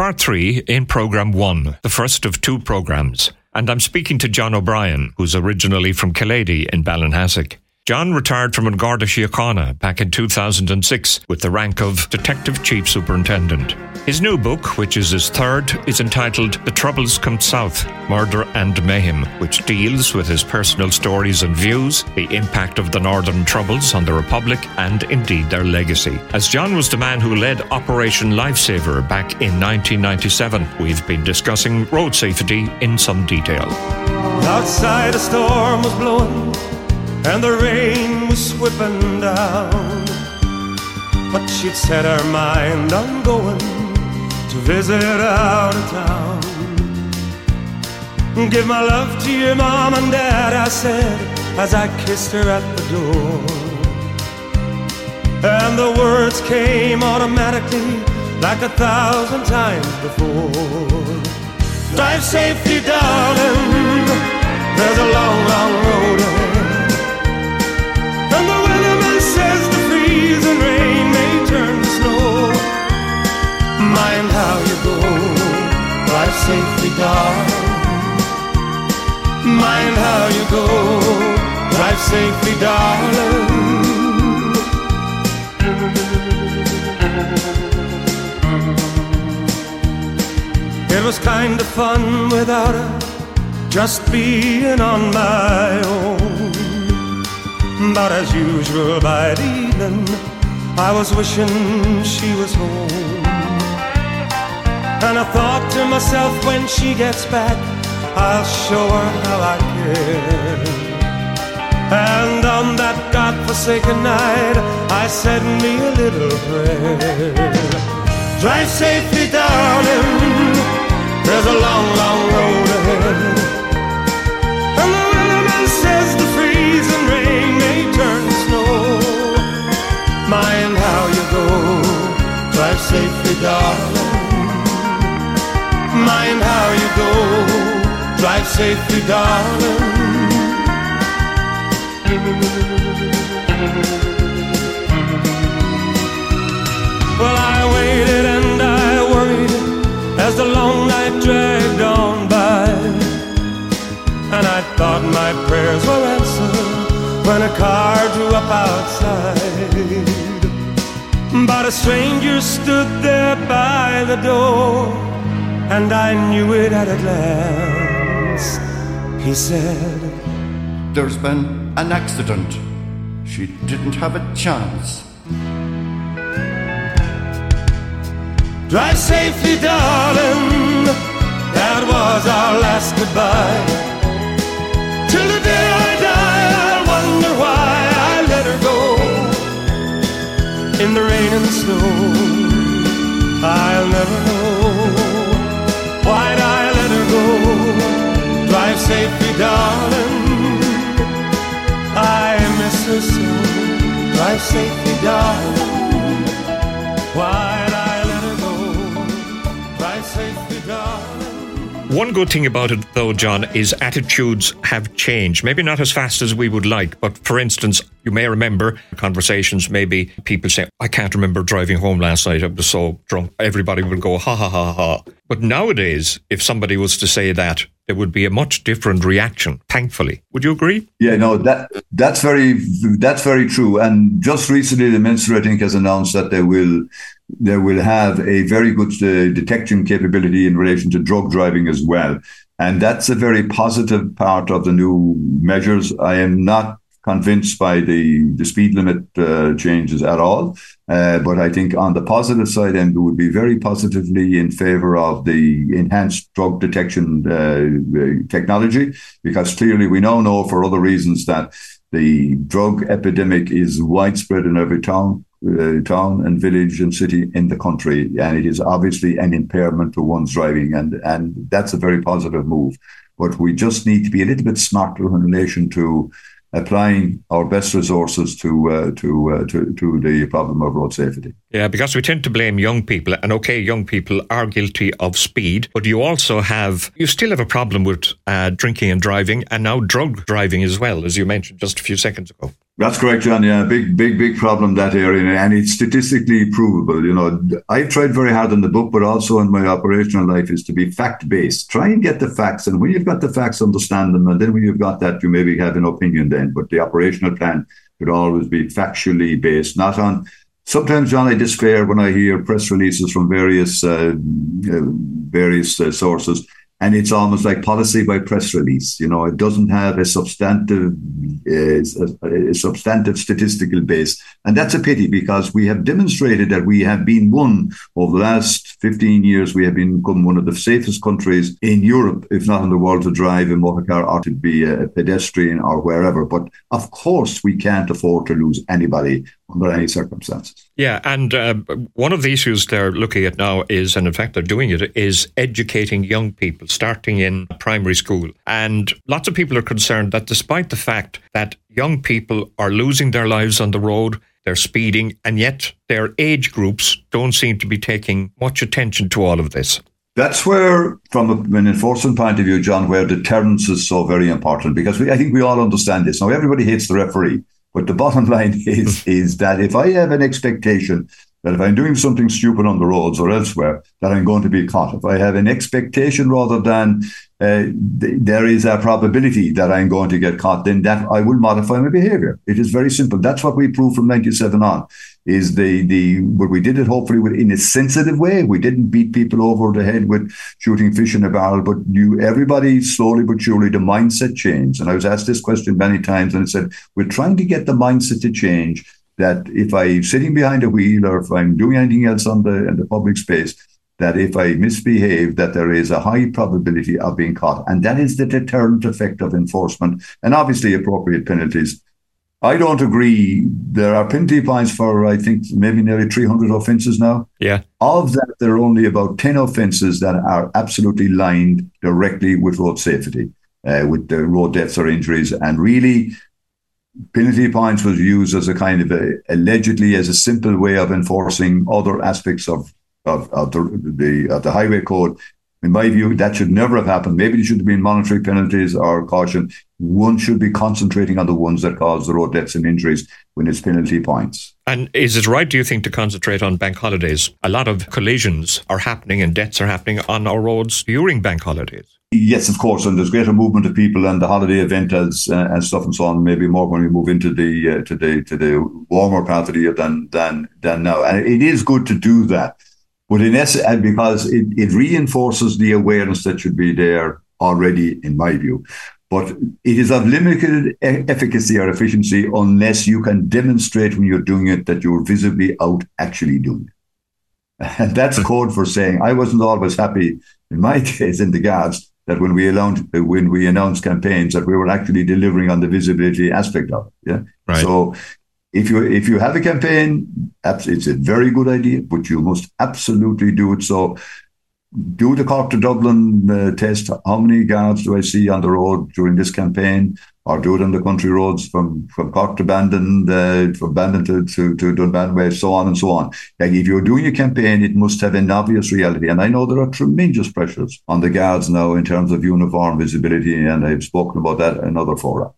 part three in programme one, the first of two programmes. And I'm speaking to John O'Brien, who's originally from Kilady in Ballinhassig. John retired from Garda Síochána back in 2006 with the rank of Detective Chief Superintendent. His new book, which is his third, is entitled The Troubles Come South Murder and Mayhem, which deals with his personal stories and views, the impact of the Northern Troubles on the Republic, and indeed their legacy. As John was the man who led Operation Lifesaver back in 1997, we've been discussing road safety in some detail. Outside a storm was blowing and the rain was whipping down. But she'd set her mind on going to visit out of town. Give my love to your mom and dad, I said as I kissed her at the door. And the words came automatically like a thousand times before. Drive safely, darling. There's a long, long road Mind how you go, drive safely, darling. Mind how you go, drive safely, darling. It was kind of fun without her, just being on my own. But as usual by the evening, I was wishing she was home. And I thought to myself, when she gets back, I'll show her how I care. And on that God-forsaken night, I said me a little prayer. Drive safely, darling. There's a long, long road ahead. And the weatherman says the freezing rain may turn to snow. Mind how you go. Drive safely, darling. Mind how you go. Drive safely, darling. Well, I waited and I worried as the long night dragged on by. And I thought my prayers were answered when a car drew up outside. But a stranger stood there by the door, and I knew it at a glance. He said, There's been an accident. She didn't have a chance. Drive safely, darling. That was our last goodbye. Till the day I die, I'll wonder why I let her go. In the rain and the snow, darling. I miss her so. Drive safely, darling. One good thing about it, though, John, is attitudes have changed. Maybe not as fast as we would like, but for instance, you may remember conversations, maybe people say, I can't remember driving home last night. I was so drunk. Everybody would go, ha ha ha ha. But nowadays, if somebody was to say that, there would be a much different reaction, thankfully. Would you agree? Yeah, no, that that's very that's very true. And just recently, the minister, I think, has announced that they will they will have a very good uh, detection capability in relation to drug driving as well. And that's a very positive part of the new measures. I am not convinced by the, the speed limit uh, changes at all. Uh, but I think on the positive side, and would be very positively in favor of the enhanced drug detection uh, technology, because clearly we now know for other reasons that the drug epidemic is widespread in every town. Uh, town and village and city in the country, and it is obviously an impairment to one's driving, and and that's a very positive move. But we just need to be a little bit smarter in relation to applying our best resources to uh, to uh, to to the problem of road safety. Yeah, because we tend to blame young people, and okay, young people are guilty of speed, but you also have you still have a problem with uh, drinking and driving, and now drug driving as well, as you mentioned just a few seconds ago. That's correct, John. Yeah, big, big, big problem that area, and it's statistically provable. You know, I've tried very hard in the book, but also in my operational life, is to be fact based. Try and get the facts, and when you've got the facts, understand them, and then when you've got that, you maybe have an opinion then. But the operational plan should always be factually based, not on. Sometimes, John, I despair when I hear press releases from various uh, uh various uh, sources and it's almost like policy by press release. You know, it doesn't have a substantive, uh, a, a, substantive statistical base, and that's a pity because we have demonstrated that we have been one over the last 15 years. We have become one of the safest countries in Europe, if not in the world, to drive a motor car or to be a pedestrian or wherever. But of course, we can't afford to lose anybody under any circumstances. Yeah, and uh, one of the issues they're looking at now is, and in fact they're doing it, is educating young people starting in primary school. And lots of people are concerned that despite the fact that young people are losing their lives on the road, they're speeding, and yet their age groups don't seem to be taking much attention to all of this. That's where, from an enforcement point of view, John, where deterrence is so very important because we, I think we all understand this. Now, everybody hates the referee, but the bottom line is is that if I have an expectation that if I'm doing something stupid on the roads or elsewhere, that I'm going to be caught. If I have an expectation rather than uh, th- there is a probability that I'm going to get caught, then that I will modify my behavior. It is very simple. That's what we proved from 97 on. Is the the but we did it hopefully in a sensitive way. We didn't beat people over the head with shooting fish in a barrel, but you everybody slowly but surely the mindset changed. And I was asked this question many times, and I said we're trying to get the mindset to change that if I'm sitting behind a wheel or if I'm doing anything else on the in the public space, that if I misbehave, that there is a high probability of being caught. And that is the deterrent effect of enforcement and obviously appropriate penalties. I don't agree. There are penalty points for, I think, maybe nearly 300 offences now. Yeah. Of that, there are only about 10 offences that are absolutely lined directly with road safety, uh, with the road deaths or injuries. And really, penalty points was used as a kind of a, allegedly as a simple way of enforcing other aspects of of, of the, the of the highway code. In my view, that should never have happened. Maybe it should have been monetary penalties or caution. One should be concentrating on the ones that cause the road deaths and injuries when it's penalty points. And is it right, do you think, to concentrate on bank holidays? A lot of collisions are happening and deaths are happening on our roads during bank holidays. Yes, of course, and there's greater movement of people and the holiday event as uh, and stuff and so on. Maybe more when we move into the uh, to the to the warmer part of the year than than than now, and it is good to do that. But in essence, because it, it reinforces the awareness that should be there already, in my view. But it is of limited e- efficacy or efficiency unless you can demonstrate when you're doing it that you're visibly out actually doing it. And that's code for saying I wasn't always happy in my case in the guards that when we announced when we announced campaigns that we were actually delivering on the visibility aspect of it. Yeah. Right. So if you if you have a campaign, it's a very good idea, but you must absolutely do it. So do the Cork to Dublin uh, test. How many guards do I see on the road during this campaign? Or do it on the country roads from, from Cork to Bandon, uh, from Bandon to, to, to Dunmanway, so on and so on. Like if you're doing a campaign, it must have an obvious reality. And I know there are tremendous pressures on the guards now in terms of uniform visibility, and I've spoken about that in other fora.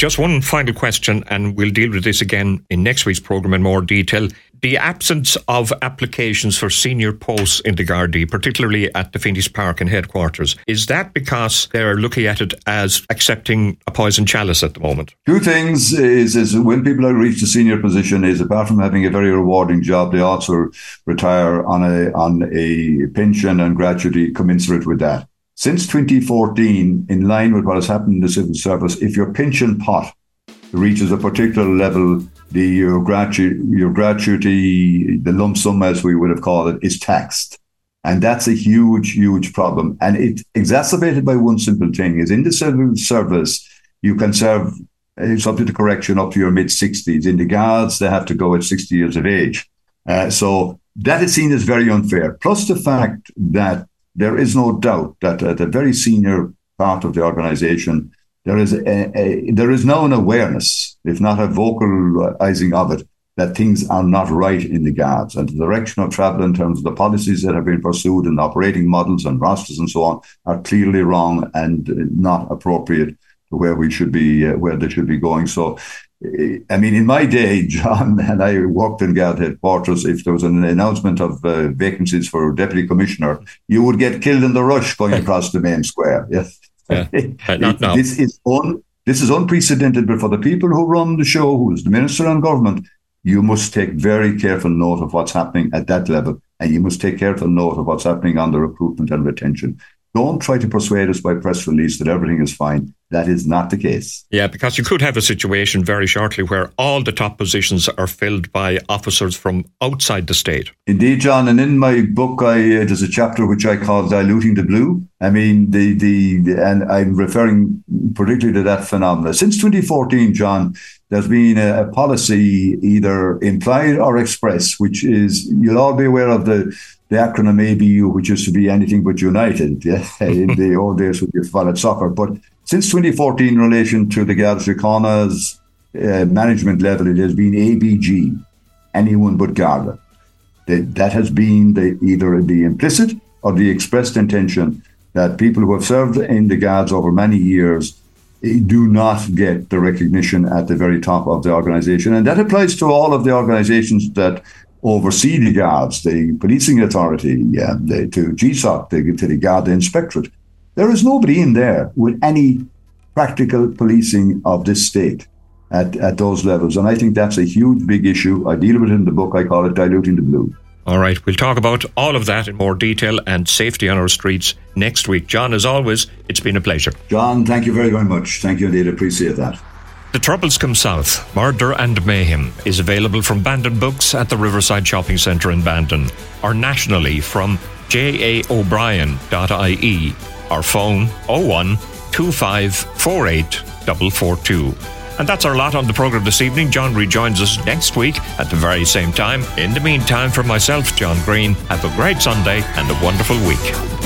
Just one final question, and we'll deal with this again in next week's programme in more detail. The absence of applications for senior posts in the Gardaí, particularly at the Phoenix Park and headquarters, is that because they're looking at it as accepting a poison chalice at the moment? Two things is, is when people reached a senior position is apart from having a very rewarding job, they also retire on a on a pension and gratuity commensurate with that. Since 2014, in line with what has happened in the civil service, if your pension pot reaches a particular level, the your, gratu- your gratuity, the lump sum as we would have called it, is taxed. And that's a huge, huge problem. And it exacerbated by one simple thing is in the civil service, you can serve uh, subject to correction up to your mid 60s. In the guards, they have to go at 60 years of age. Uh, so that is seen as very unfair. Plus the fact that there is no doubt that at a very senior part of the organization, there is a, a, there is now an awareness, if not a vocalizing of it, that things are not right in the guards and the direction of travel in terms of the policies that have been pursued and operating models and rosters and so on are clearly wrong and not appropriate to where we should be, uh, where they should be going. So I mean, in my day, John, and I worked in Guard headquarters, if there was an announcement of uh, vacancies for deputy commissioner, you would get killed in the rush going across the main square. Yes. Yeah. this is un, this is unprecedented, but for the people who run the show, who is the minister and government, you must take very careful note of what's happening at that level, and you must take careful note of what's happening on the recruitment and retention. Don't try to persuade us by press release that everything is fine. That is not the case. Yeah, because you could have a situation very shortly where all the top positions are filled by officers from outside the state. Indeed, John. And in my book, I, uh, there's a chapter which I call "Diluting the Blue." I mean, the, the the and I'm referring particularly to that phenomenon. Since 2014, John, there's been a, a policy either implied or expressed, which is you'll all be aware of the the acronym ABU, which used to be anything but United yeah, in the old days when you followed soccer. But since 2014, in relation to the Garda Síochána's uh, management level, it has been ABG, anyone but Garda. That, that has been the, either the implicit or the expressed intention that people who have served in the Guards over many years eh, do not get the recognition at the very top of the organization. And that applies to all of the organizations that oversee the guards, the policing authority, the, to GSOC, the, to the Garda Inspectorate. There is nobody in there with any practical policing of this state at, at those levels. And I think that's a huge, big issue. I deal with it in the book. I call it Diluting the Blue. All right, we'll talk about all of that in more detail and safety on our streets next week. John, as always, it's been a pleasure. John, thank you very, very much. Thank you indeed. Appreciate that. The Troubles Come South, Murder and Mayhem is available from Bandon Books at the Riverside Shopping Centre in Bandon or nationally from jaobrien.ie or phone 01 2548 442. And that's our lot on the programme this evening. John rejoins us next week at the very same time. In the meantime, for myself, John Green, have a great Sunday and a wonderful week.